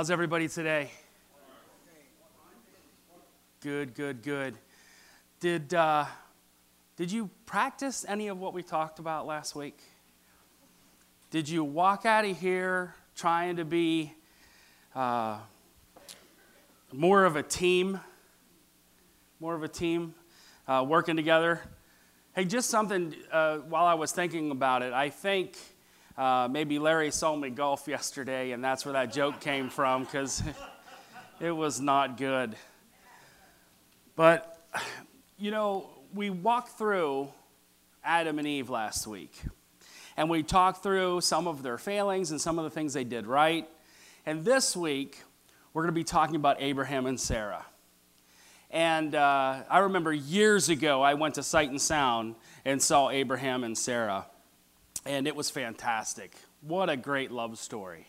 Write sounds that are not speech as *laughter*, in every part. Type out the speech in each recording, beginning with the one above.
How's everybody today? Good, good, good. Did, uh, did you practice any of what we talked about last week? Did you walk out of here trying to be uh, more of a team? More of a team uh, working together? Hey, just something uh, while I was thinking about it. I think uh, maybe Larry saw me golf yesterday, and that's where that joke came from because *laughs* it was not good. But, you know, we walked through Adam and Eve last week, and we talked through some of their failings and some of the things they did right. And this week, we're going to be talking about Abraham and Sarah. And uh, I remember years ago, I went to Sight and Sound and saw Abraham and Sarah and it was fantastic. What a great love story.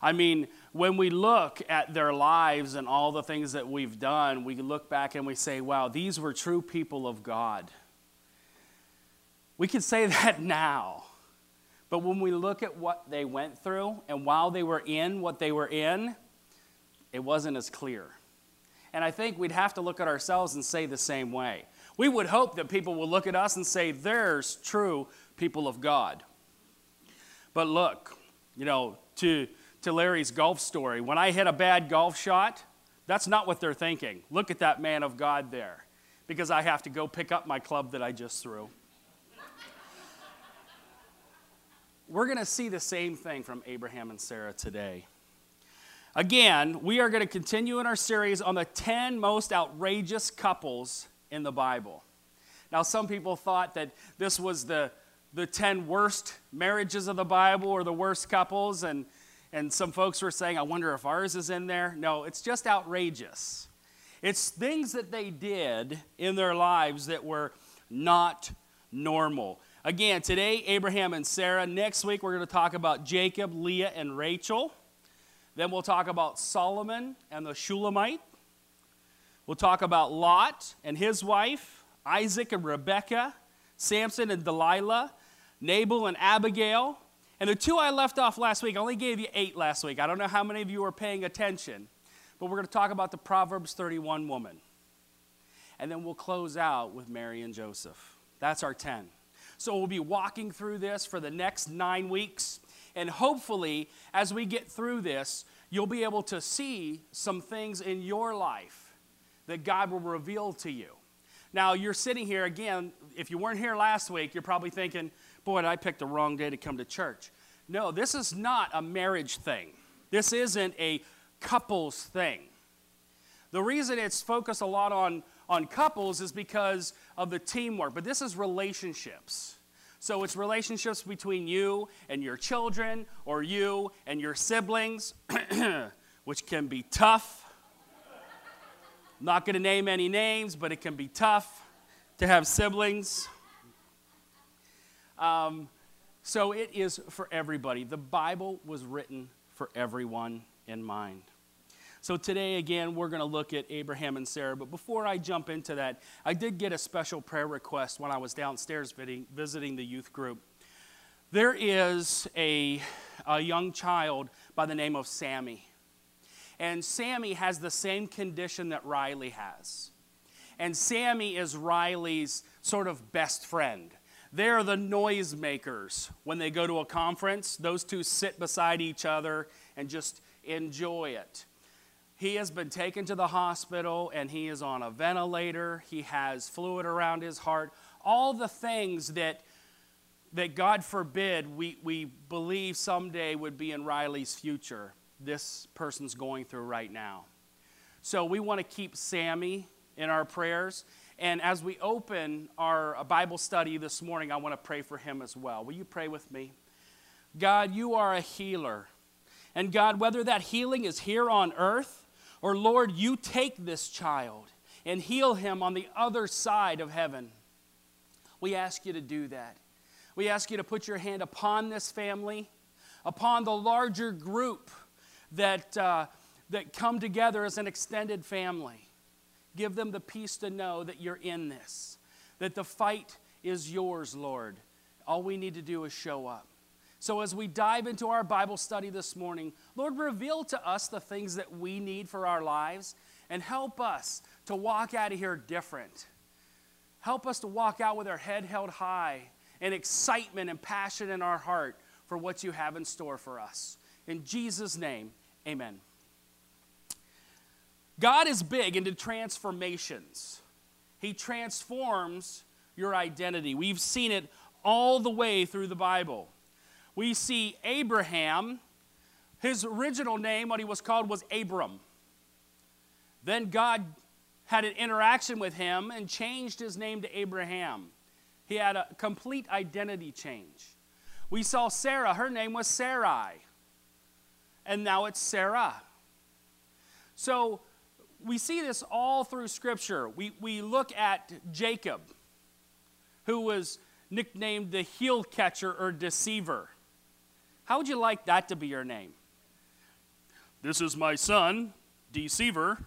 I mean, when we look at their lives and all the things that we've done, we look back and we say, wow, these were true people of God. We can say *laughs* that now. But when we look at what they went through and while they were in what they were in, it wasn't as clear. And I think we'd have to look at ourselves and say the same way. We would hope that people will look at us and say, there's true people of God. But look, you know, to, to Larry's golf story, when I hit a bad golf shot, that's not what they're thinking. Look at that man of God there, because I have to go pick up my club that I just threw. We're going to see the same thing from Abraham and Sarah today. Again, we are going to continue in our series on the 10 most outrageous couples in the Bible. Now, some people thought that this was the the 10 worst marriages of the Bible or the worst couples. And, and some folks were saying, I wonder if ours is in there. No, it's just outrageous. It's things that they did in their lives that were not normal. Again, today, Abraham and Sarah. Next week, we're going to talk about Jacob, Leah, and Rachel. Then we'll talk about Solomon and the Shulamite. We'll talk about Lot and his wife, Isaac and Rebekah, Samson and Delilah, Nabal and Abigail. And the two I left off last week, I only gave you eight last week. I don't know how many of you are paying attention, but we're going to talk about the Proverbs 31 woman. And then we'll close out with Mary and Joseph. That's our 10. So we'll be walking through this for the next nine weeks. And hopefully, as we get through this, you'll be able to see some things in your life that God will reveal to you. Now, you're sitting here again. If you weren't here last week, you're probably thinking, boy, did I picked the wrong day to come to church. No, this is not a marriage thing. This isn't a couples thing. The reason it's focused a lot on, on couples is because of the teamwork, but this is relationships. So it's relationships between you and your children or you and your siblings, *clears throat* which can be tough. Not going to name any names, but it can be tough to have siblings. Um, so it is for everybody. The Bible was written for everyone in mind. So today, again, we're going to look at Abraham and Sarah. But before I jump into that, I did get a special prayer request when I was downstairs visiting the youth group. There is a, a young child by the name of Sammy. And Sammy has the same condition that Riley has. And Sammy is Riley's sort of best friend. They're the noisemakers when they go to a conference. Those two sit beside each other and just enjoy it. He has been taken to the hospital and he is on a ventilator. He has fluid around his heart. All the things that, that God forbid we, we believe someday would be in Riley's future, this person's going through right now. So we want to keep Sammy in our prayers. And as we open our Bible study this morning, I want to pray for him as well. Will you pray with me? God, you are a healer. And God, whether that healing is here on earth or Lord, you take this child and heal him on the other side of heaven. We ask you to do that. We ask you to put your hand upon this family, upon the larger group that, uh, that come together as an extended family. Give them the peace to know that you're in this, that the fight is yours, Lord. All we need to do is show up. So, as we dive into our Bible study this morning, Lord, reveal to us the things that we need for our lives and help us to walk out of here different. Help us to walk out with our head held high and excitement and passion in our heart for what you have in store for us. In Jesus' name, amen. God is big into transformations. He transforms your identity. We've seen it all the way through the Bible. We see Abraham, his original name, what he was called, was Abram. Then God had an interaction with him and changed his name to Abraham. He had a complete identity change. We saw Sarah, her name was Sarai, and now it's Sarah. So we see this all through Scripture. We, we look at Jacob, who was nicknamed the heel catcher or deceiver. How would you like that to be your name? This is my son, Deceiver.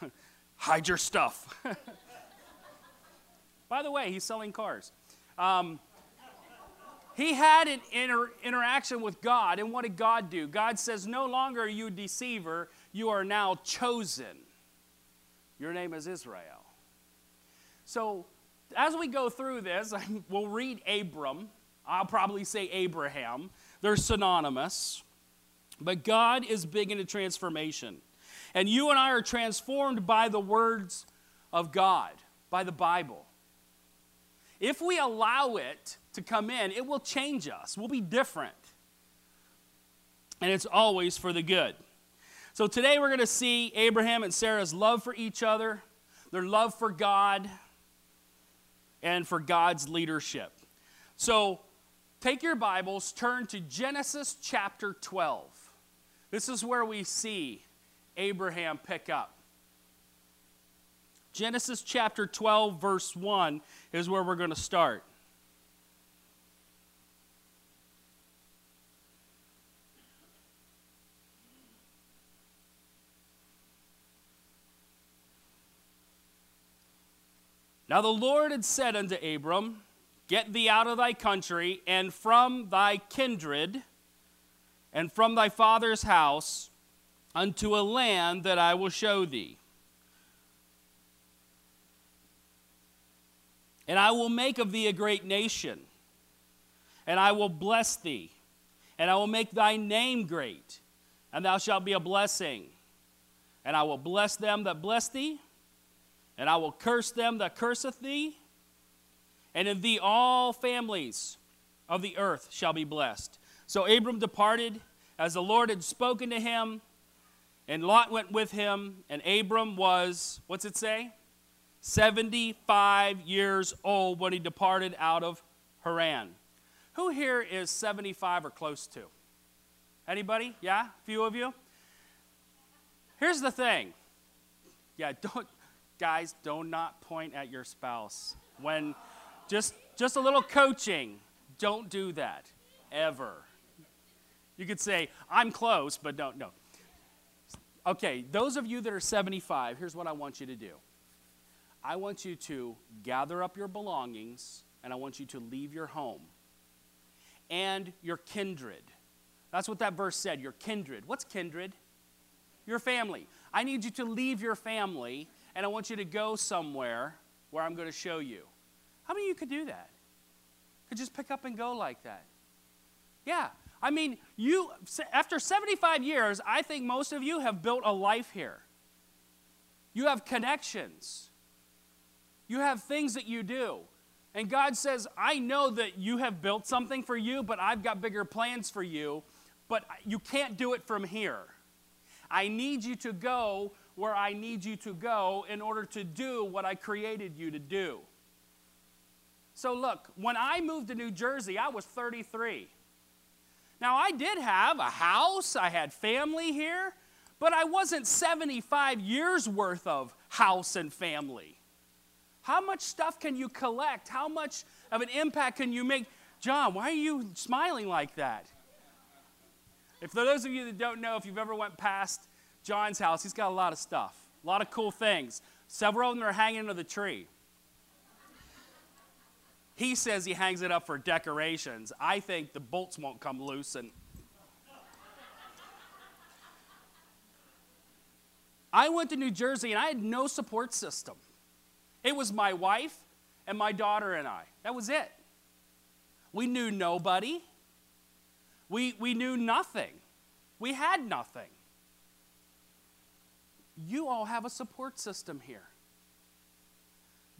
*laughs* Hide your stuff. *laughs* By the way, he's selling cars. Um, he had an inter- interaction with God, and what did God do? God says, No longer are you deceiver, you are now chosen. Your name is Israel. So, as we go through this, *laughs* we'll read Abram. I'll probably say Abraham. They're synonymous. But God is big into transformation. And you and I are transformed by the words of God, by the Bible. If we allow it to come in, it will change us. We'll be different. And it's always for the good. So today we're going to see Abraham and Sarah's love for each other, their love for God, and for God's leadership. So take your Bibles, turn to Genesis chapter 12. This is where we see Abraham pick up. Genesis chapter 12, verse 1 is where we're going to start. Now the Lord had said unto Abram, Get thee out of thy country and from thy kindred and from thy father's house unto a land that I will show thee. And I will make of thee a great nation, and I will bless thee, and I will make thy name great, and thou shalt be a blessing. And I will bless them that bless thee, and I will curse them that curseth thee, and in thee all families of the earth shall be blessed. So Abram departed as the Lord had spoken to him, and Lot went with him, and Abram was, what's it say? 75 years old when he departed out of Haran. Who here is 75 or close to? Anybody? Yeah? A few of you? Here's the thing. Yeah, *laughs* don't guys, do not point at your spouse. When just just a little coaching, don't do that ever. You could say, I'm close, but don't no. Okay, those of you that are 75, here's what I want you to do. I want you to gather up your belongings and I want you to leave your home and your kindred. That's what that verse said, your kindred. What's kindred? Your family. I need you to leave your family and I want you to go somewhere where I'm going to show you. How many of you could do that? Could just pick up and go like that? Yeah. I mean, you after 75 years, I think most of you have built a life here. You have connections. You have things that you do. And God says, I know that you have built something for you, but I've got bigger plans for you, but you can't do it from here. I need you to go where I need you to go in order to do what I created you to do. So, look, when I moved to New Jersey, I was 33. Now, I did have a house, I had family here, but I wasn't 75 years worth of house and family. How much stuff can you collect? How much of an impact can you make? John, why are you smiling like that? If for those of you that don't know, if you've ever went past John's house, he's got a lot of stuff, a lot of cool things. Several of them are hanging under the tree. He says he hangs it up for decorations. I think the bolts won't come loose and I went to New Jersey and I had no support system. It was my wife and my daughter and I. That was it. We knew nobody. We, we knew nothing. We had nothing. You all have a support system here.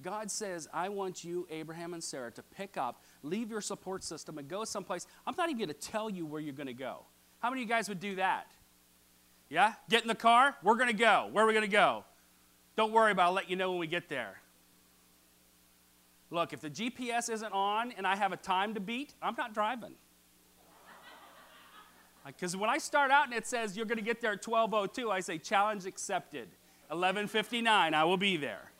God says, I want you, Abraham and Sarah, to pick up, leave your support system, and go someplace. I'm not even going to tell you where you're going to go. How many of you guys would do that? Yeah? Get in the car. We're going to go. Where are we going to go? Don't worry about it. I'll let you know when we get there. Look, if the GPS isn't on and I have a time to beat, I'm not driving. Because when I start out and it says you're going to get there at 12:02, I say challenge accepted. 11:59, I will be there.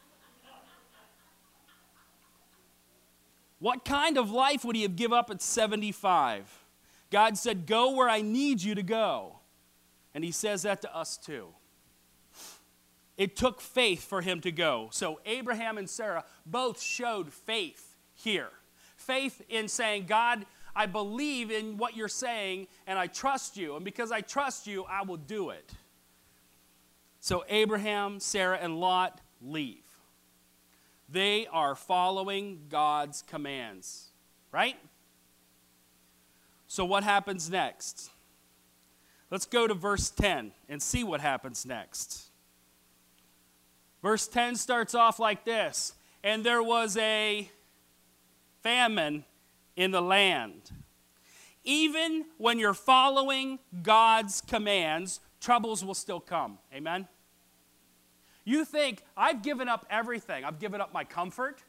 What kind of life would he have give up at 75? God said, "Go where I need you to go." And he says that to us too. It took faith for him to go. So Abraham and Sarah both showed faith here. Faith in saying, God, I believe in what you're saying and I trust you. And because I trust you, I will do it. So Abraham, Sarah, and Lot leave. They are following God's commands, right? So what happens next? Let's go to verse 10 and see what happens next. Verse 10 starts off like this And there was a famine in the land. Even when you're following God's commands, troubles will still come. Amen? You think, I've given up everything. I've given up my comfort.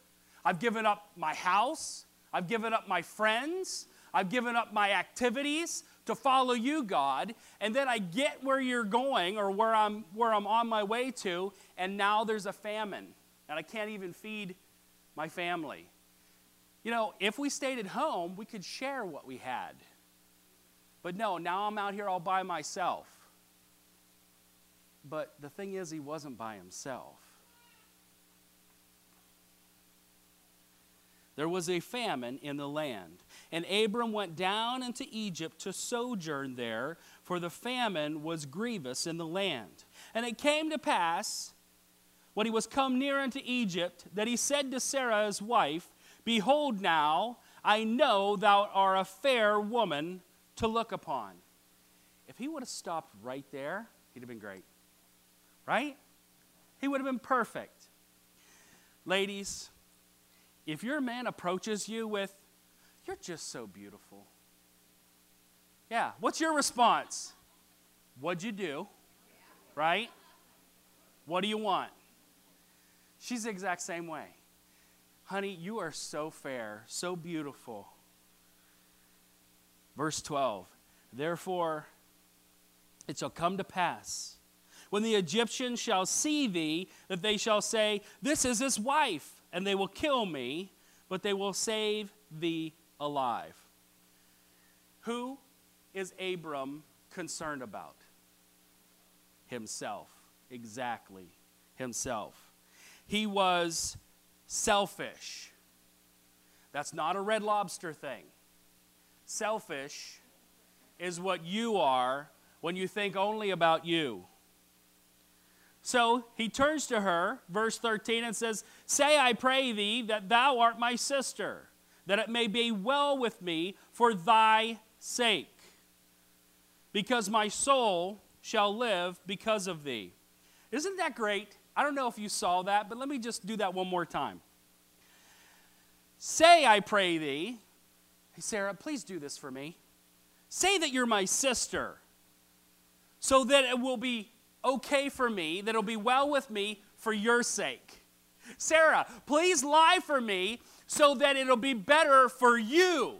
I've given up my house. I've given up my friends. I've given up my activities to follow you, God, and then I get where you're going or where I'm, where I'm on my way to, and now there's a famine, and I can't even feed my family. You know, if we stayed at home, we could share what we had. But no, now I'm out here all by myself. But the thing is, he wasn't by himself. there was a famine in the land. And Abram went down into Egypt to sojourn there, for the famine was grievous in the land. And it came to pass, when he was come near unto Egypt, that he said to Sarah his wife, Behold, now I know thou art a fair woman to look upon. If he would have stopped right there, he'd have been great. Right? He would have been perfect. Ladies, if your man approaches you with, You're just so beautiful. Yeah, what's your response? What'd you do? Right? What do you want? She's the exact same way. Honey, you are so fair, so beautiful. Verse 12 Therefore, it shall come to pass when the Egyptians shall see thee that they shall say, This is his wife and they will kill me, but they will save thee alive. Who is Abram concerned about? Himself. Exactly. Himself. He was selfish. That's not a red lobster thing. Selfish is what you are when you think only about you. So he turns to her, verse 13, and says, Say, I pray thee, that thou art my sister, that it may be well with me for thy sake, because my soul shall live because of thee. Isn't that great? I don't know if you saw that, but let me just do that one more time. Say, I pray thee, hey, Sarah, please do this for me. Say that you're my sister, so that it will be okay for me, that it'll be well with me for your sake. Sarah, please lie for me so that it'll be better for you.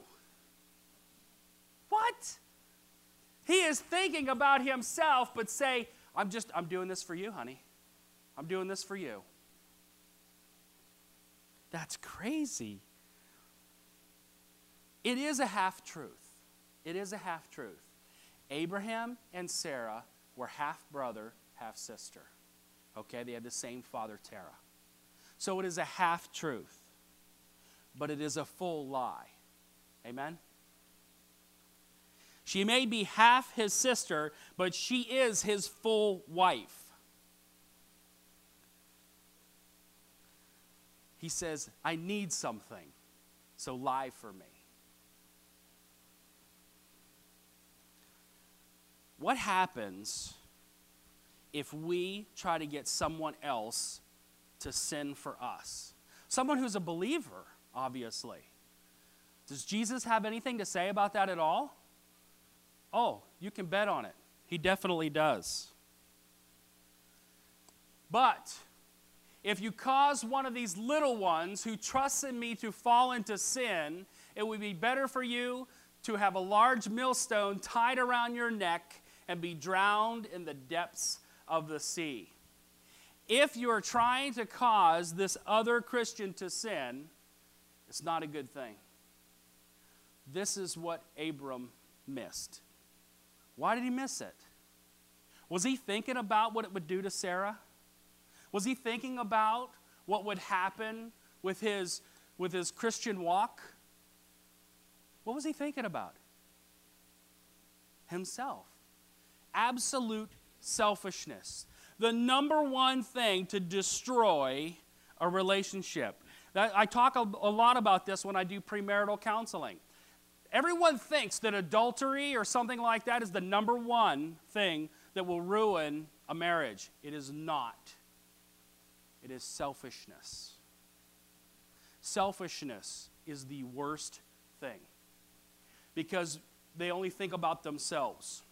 What? He is thinking about himself, but say, I'm just, I'm doing this for you, honey. I'm doing this for you. That's crazy. It is a half truth. It is a half truth. Abraham and Sarah were half brother, half sister. Okay, they had the same father, Terah. So it is a half truth. but it is a full lie. Amen? She may be half his sister, but she is his full wife. He says, I need something, so lie for me. What happens if we try to get someone else to sin for us? Someone who's a believer, obviously. Does Jesus have anything to say about that at all? Oh, you can bet on it. He definitely does. But if you cause one of these little ones who trusts in me to fall into sin, it would be better for you to have a large millstone tied around your neck and be drowned in the depths of the sea. If you are trying to cause this other Christian to sin, it's not a good thing. This is what Abram missed. Why did he miss it? Was he thinking about what it would do to Sarah? Was he thinking about what would happen with his, with his Christian walk? What was he thinking about? Himself absolute selfishness. The number one thing to destroy a relationship. That, I talk a, a lot about this when I do premarital counseling. Everyone thinks that adultery or something like that is the number one thing that will ruin a marriage. It is not. It is selfishness. Selfishness is the worst thing because they only think about themselves.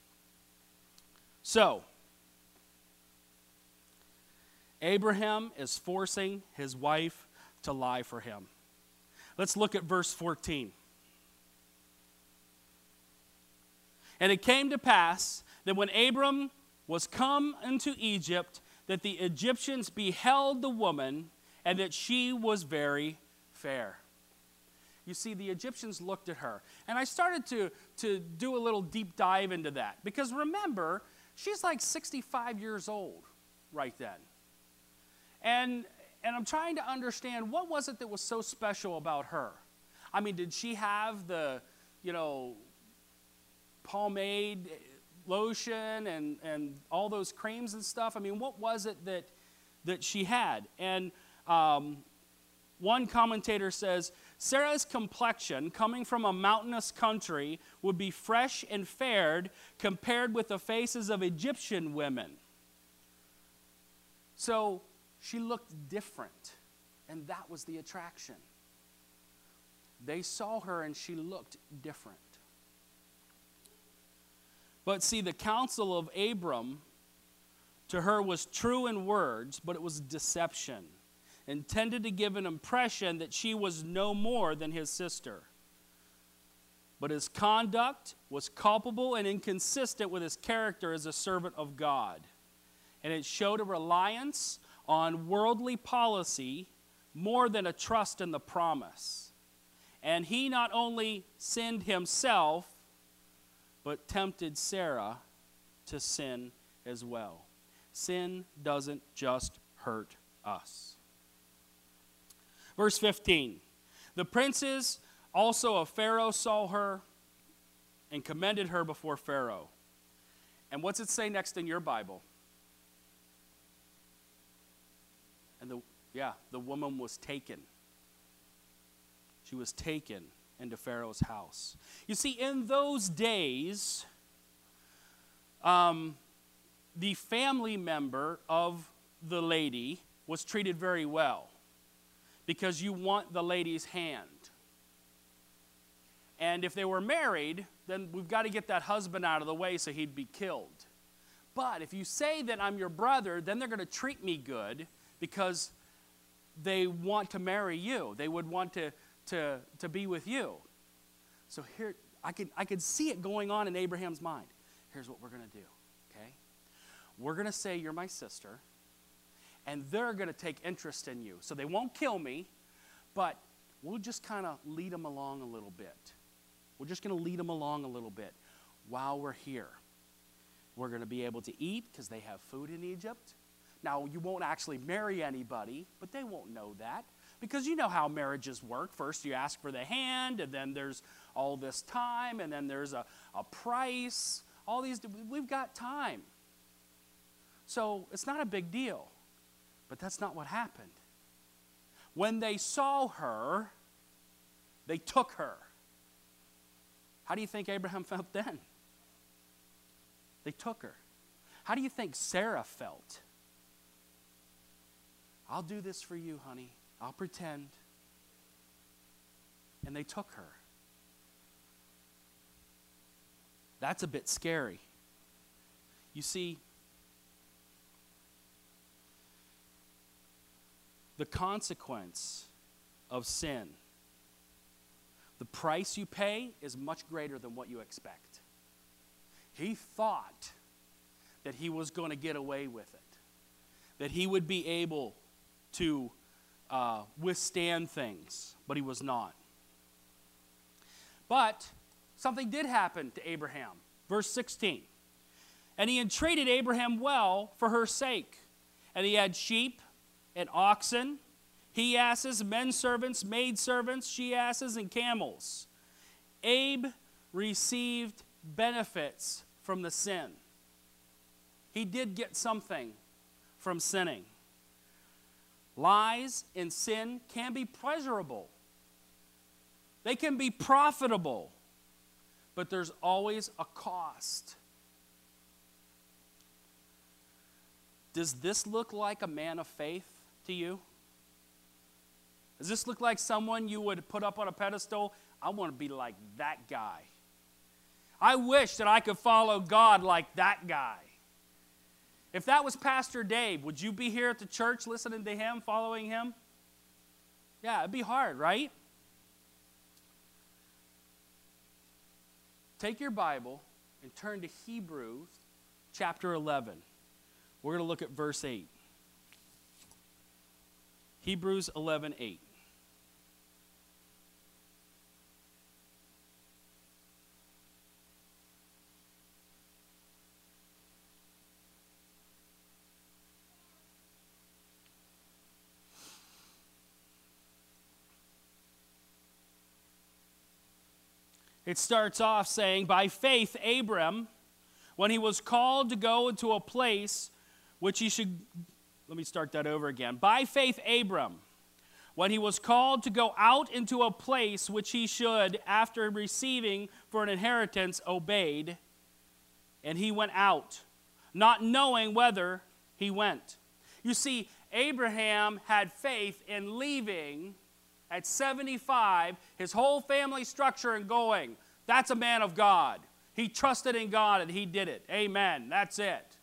So, Abraham is forcing his wife to lie for him. Let's look at verse 14. And it came to pass that when Abram was come into Egypt, that the Egyptians beheld the woman, and that she was very fair. You see, the Egyptians looked at her. And I started to, to do a little deep dive into that. Because remember, She's like 65 years old right then. And, and I'm trying to understand what was it that was so special about her? I mean, did she have the, you know, pomade lotion and, and all those creams and stuff? I mean, what was it that, that she had? And um, one commentator says Sarah's complexion, coming from a mountainous country, would be fresh and fair compared with the faces of Egyptian women. So she looked different, and that was the attraction. They saw her and she looked different. But see, the counsel of Abram to her was true in words, but it was deception intended to give an impression that she was no more than his sister. But his conduct was culpable and inconsistent with his character as a servant of God. And it showed a reliance on worldly policy more than a trust in the promise. And he not only sinned himself, but tempted Sarah to sin as well. Sin doesn't just hurt us. Verse 15 The princes also of Pharaoh saw her and commended her before Pharaoh. And what's it say next in your Bible? And the, yeah, the woman was taken. She was taken into Pharaoh's house. You see, in those days, um, the family member of the lady was treated very well because you want the lady's hand. And if they were married, then we've got to get that husband out of the way so he'd be killed. But if you say that I'm your brother, then they're going to treat me good because they want to marry you. They would want to, to, to be with you. So here, I could, I could see it going on in Abraham's mind. Here's what we're going to do, okay? We're going to say you're my sister and they're going to take interest in you. So they won't kill me, but we'll just kind of lead them along a little bit. We're just going to lead them along a little bit while we're here. We're going to be able to eat because they have food in Egypt. Now, you won't actually marry anybody, but they won't know that. Because you know how marriages work. First, you ask for the hand, and then there's all this time, and then there's a, a price. All these, we've got time. So it's not a big deal. But that's not what happened. When they saw her, they took her. How do you think Abraham *laughs* felt then? They took her. How do you think Sarah felt? I'll do this for you, honey. I'll pretend. And they took her. That's a bit scary. You see, the consequence of sin, the price you pay is much greater than what you expect. He thought that he was going to get away with it, that he would be able to uh, withstand things, but he was not. But something did happen to Abraham. Verse 16. And he entreated Abraham well for her sake. And he had sheep and oxen, he asses, men servants, maid servants, she asses, and camels. Abe received benefits from the sin. He did get something from sinning. Lies and sin can be pleasurable, they can be profitable, but there's always a cost. Does this look like a man of faith to you? Does this look like someone you would put up on a pedestal? I want to be like that guy. I wish that I could follow God like that guy. If that was Pastor Dave, would you be here at the church listening to him, following him? Yeah, it'd be hard, right? Take your Bible and turn to Hebrews chapter 11. We're going to look at verse 8. Hebrews 11 8. It starts off saying, By faith, Abram, when he was called to go into a place which he should let me start that over again. By faith, Abram, when he was called to go out into a place which he should, after receiving for an inheritance, obeyed, and he went out, not knowing whether he went. You see, Abraham had faith in leaving at 75 his whole family structure and going. That's a man of God. He trusted in God and he did it. Amen. That's it.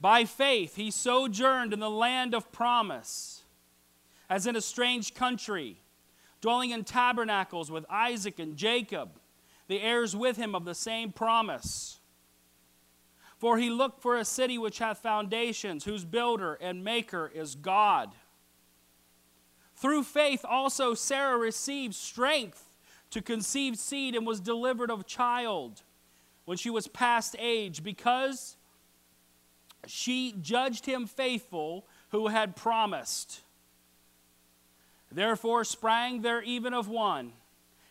By faith, he sojourned in the land of promise, as in a strange country, dwelling in tabernacles with Isaac and Jacob, the heirs with him of the same promise. For he looked for a city which hath foundations, whose builder and maker is God. Through faith also Sarah received strength to conceive seed and was delivered of child when she was past age, because she judged him faithful who had promised. Therefore sprang there even of one,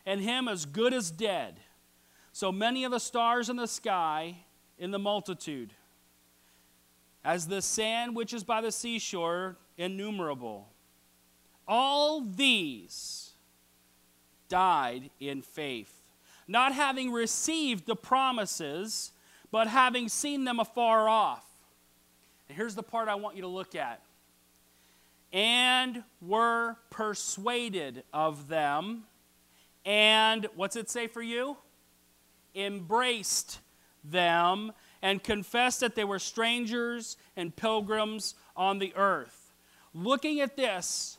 and him as good as dead. So many of the stars in the sky in the multitude, as the sand which is by the seashore, innumerable. All these died in faith, not having received the promises, but having seen them afar off and here's the part I want you to look at. And were persuaded of them, and what's it say for you? Embraced them, and confessed that they were strangers and pilgrims on the earth. Looking at this,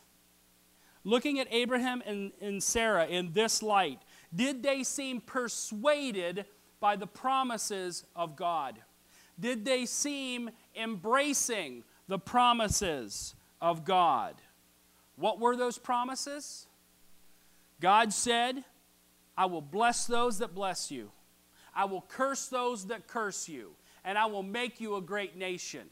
looking at Abraham and, and Sarah in this light, did they seem persuaded by the promises of God? Did they seem embracing the promises of God. What were those promises? God said, I will bless those that bless you, I will curse those that curse you, and I will make you a great nation.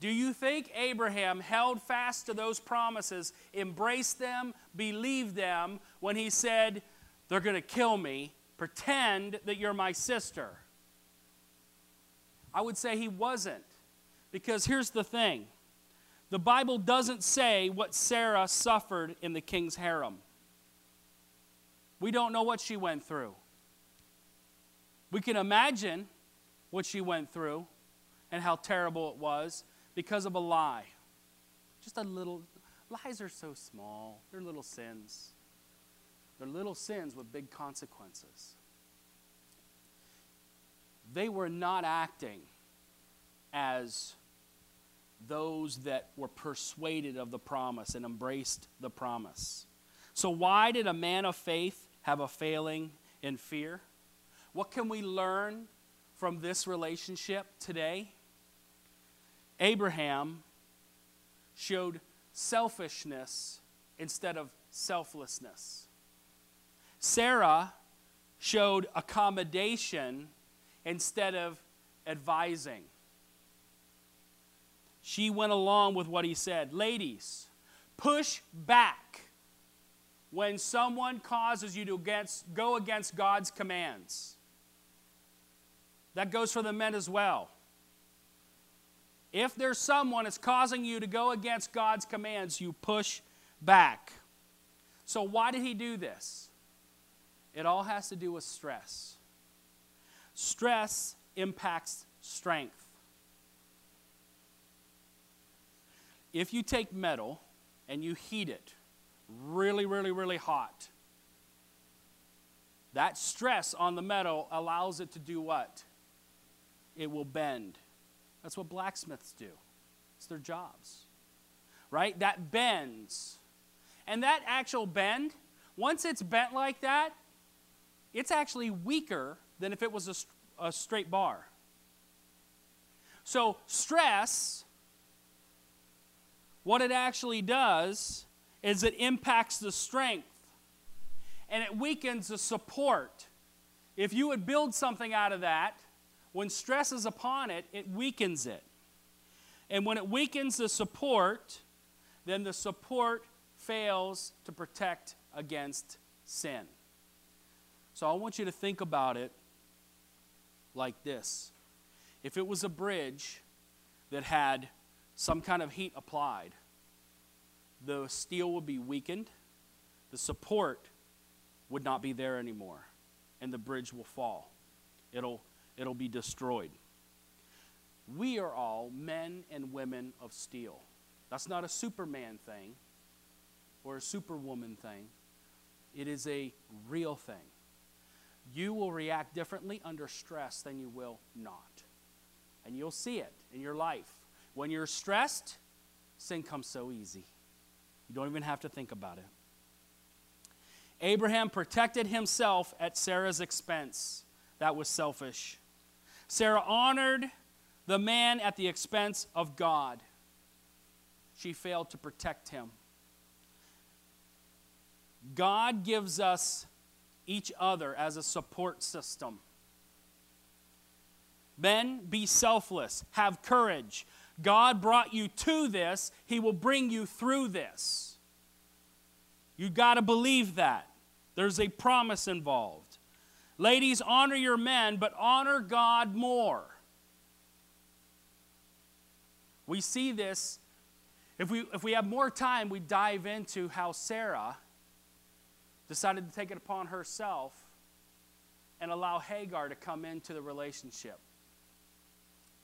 Do you think Abraham held fast to those promises, embraced them, believed them when he said, They're going to kill me, pretend that you're my sister? I would say he wasn't. Because here's the thing the Bible doesn't say what Sarah suffered in the king's harem. We don't know what she went through. We can imagine what she went through and how terrible it was because of a lie. Just a little, lies are so small, they're little sins. They're little sins with big consequences. They were not acting as those that were persuaded of the promise and embraced the promise. So, why did a man of faith have a failing in fear? What can we learn from this relationship today? Abraham showed selfishness instead of selflessness. Sarah showed accommodation instead of advising. She went along with what he said. Ladies, push back when someone causes you to against, go against God's commands. That goes for the men as well. If there's someone that's causing you to go against God's commands, you push back. So, why did he do this? It all has to do with stress. Stress impacts strength. If you take metal and you heat it really, really, really hot, that stress on the metal allows it to do what? It will bend. That's what blacksmiths do, it's their jobs. Right? That bends. And that actual bend, once it's bent like that, it's actually weaker than if it was a, a straight bar. So, stress, what it actually does is it impacts the strength and it weakens the support. If you would build something out of that, when stress is upon it, it weakens it. And when it weakens the support, then the support fails to protect against sin. So I want you to think about it like this if it was a bridge that had some kind of heat applied, the steel would be weakened, the support would not be there anymore, and the bridge will fall. It'll it'll be destroyed. We are all men and women of steel. That's not a Superman thing or a Superwoman thing, it is a real thing. You will react differently under stress than you will not. And you'll see it in your life. When you're stressed, sin comes so easy. You don't even have to think about it. Abraham protected himself at Sarah's expense. That was selfish. Sarah honored the man at the expense of God. She failed to protect him. God gives us each other as a support system. Men, be selfless, have courage. God brought you to this, He will bring you through this. You got to believe that. There's a promise involved. Ladies, honor your men, but honor God more. We see this. If we, if we have more time, we dive into how Sarah decided to take it upon herself and allow Hagar to come into the relationship.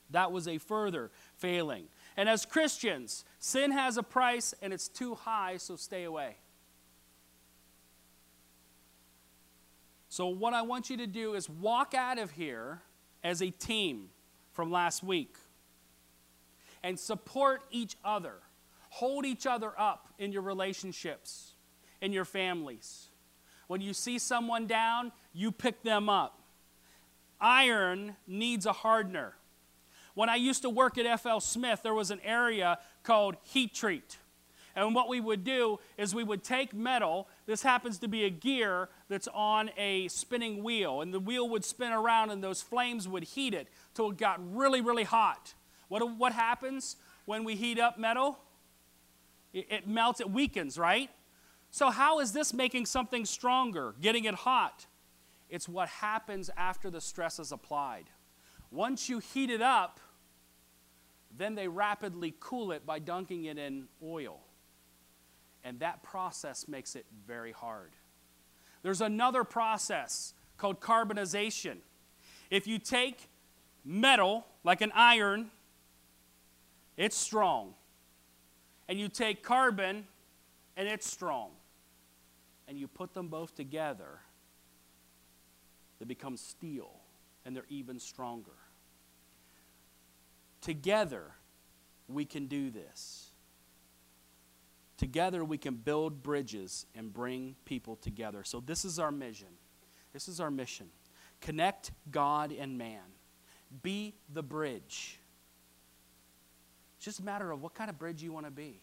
That was a further failing. And as Christians, sin has a price and it's too high, so stay away. So, what I want you to do is walk out of here as a team from last week and support each other. Hold each other up in your relationships, in your families. When you see someone down, you pick them up. Iron needs a hardener. When I used to work at FLSmidth, there was an area called heat treat. And what we would do is we would take metal, this happens to be a gear that's on a spinning wheel, and the wheel would spin around and those flames would heat it till it got really, really hot. What, what happens? when we heat up metal? It, it melts, it weakens, right? So, how is this making something stronger, getting it hot? It's what happens after the stress is applied. Once you heat it up, then they rapidly cool it by dunking it in oil. And that process makes it very hard. There's another process called carbonization. If you take metal, like an iron, it's strong. And you take carbon, and it's strong. And you put them both together, they become steel, and they're even stronger. Together, we can do this. Together, we can build bridges and bring people together. So, this is our mission. This is our mission. Connect God and man. Be the bridge. It's just a matter of what kind of bridge you want to be.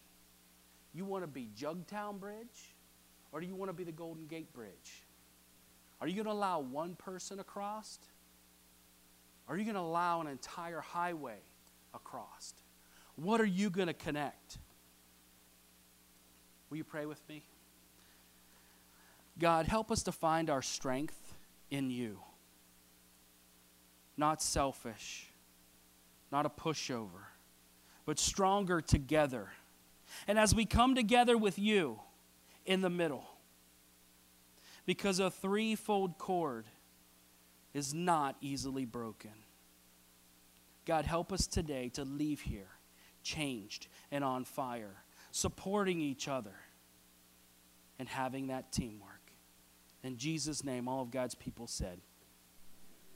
You want to be Jugtown Bridge, or do you want to be the Golden Gate Bridge? Are you going to allow one person across? Are you going to allow an entire highway across? What are you going to connect? Will you pray with me? God, help us to find our strength in you. Not selfish, not a pushover, but stronger together. And as we come together with you in the middle, because a threefold cord is not easily broken. God, help us today to leave here changed and on fire, supporting each other and having that teamwork. In Jesus' name, all of God's people said,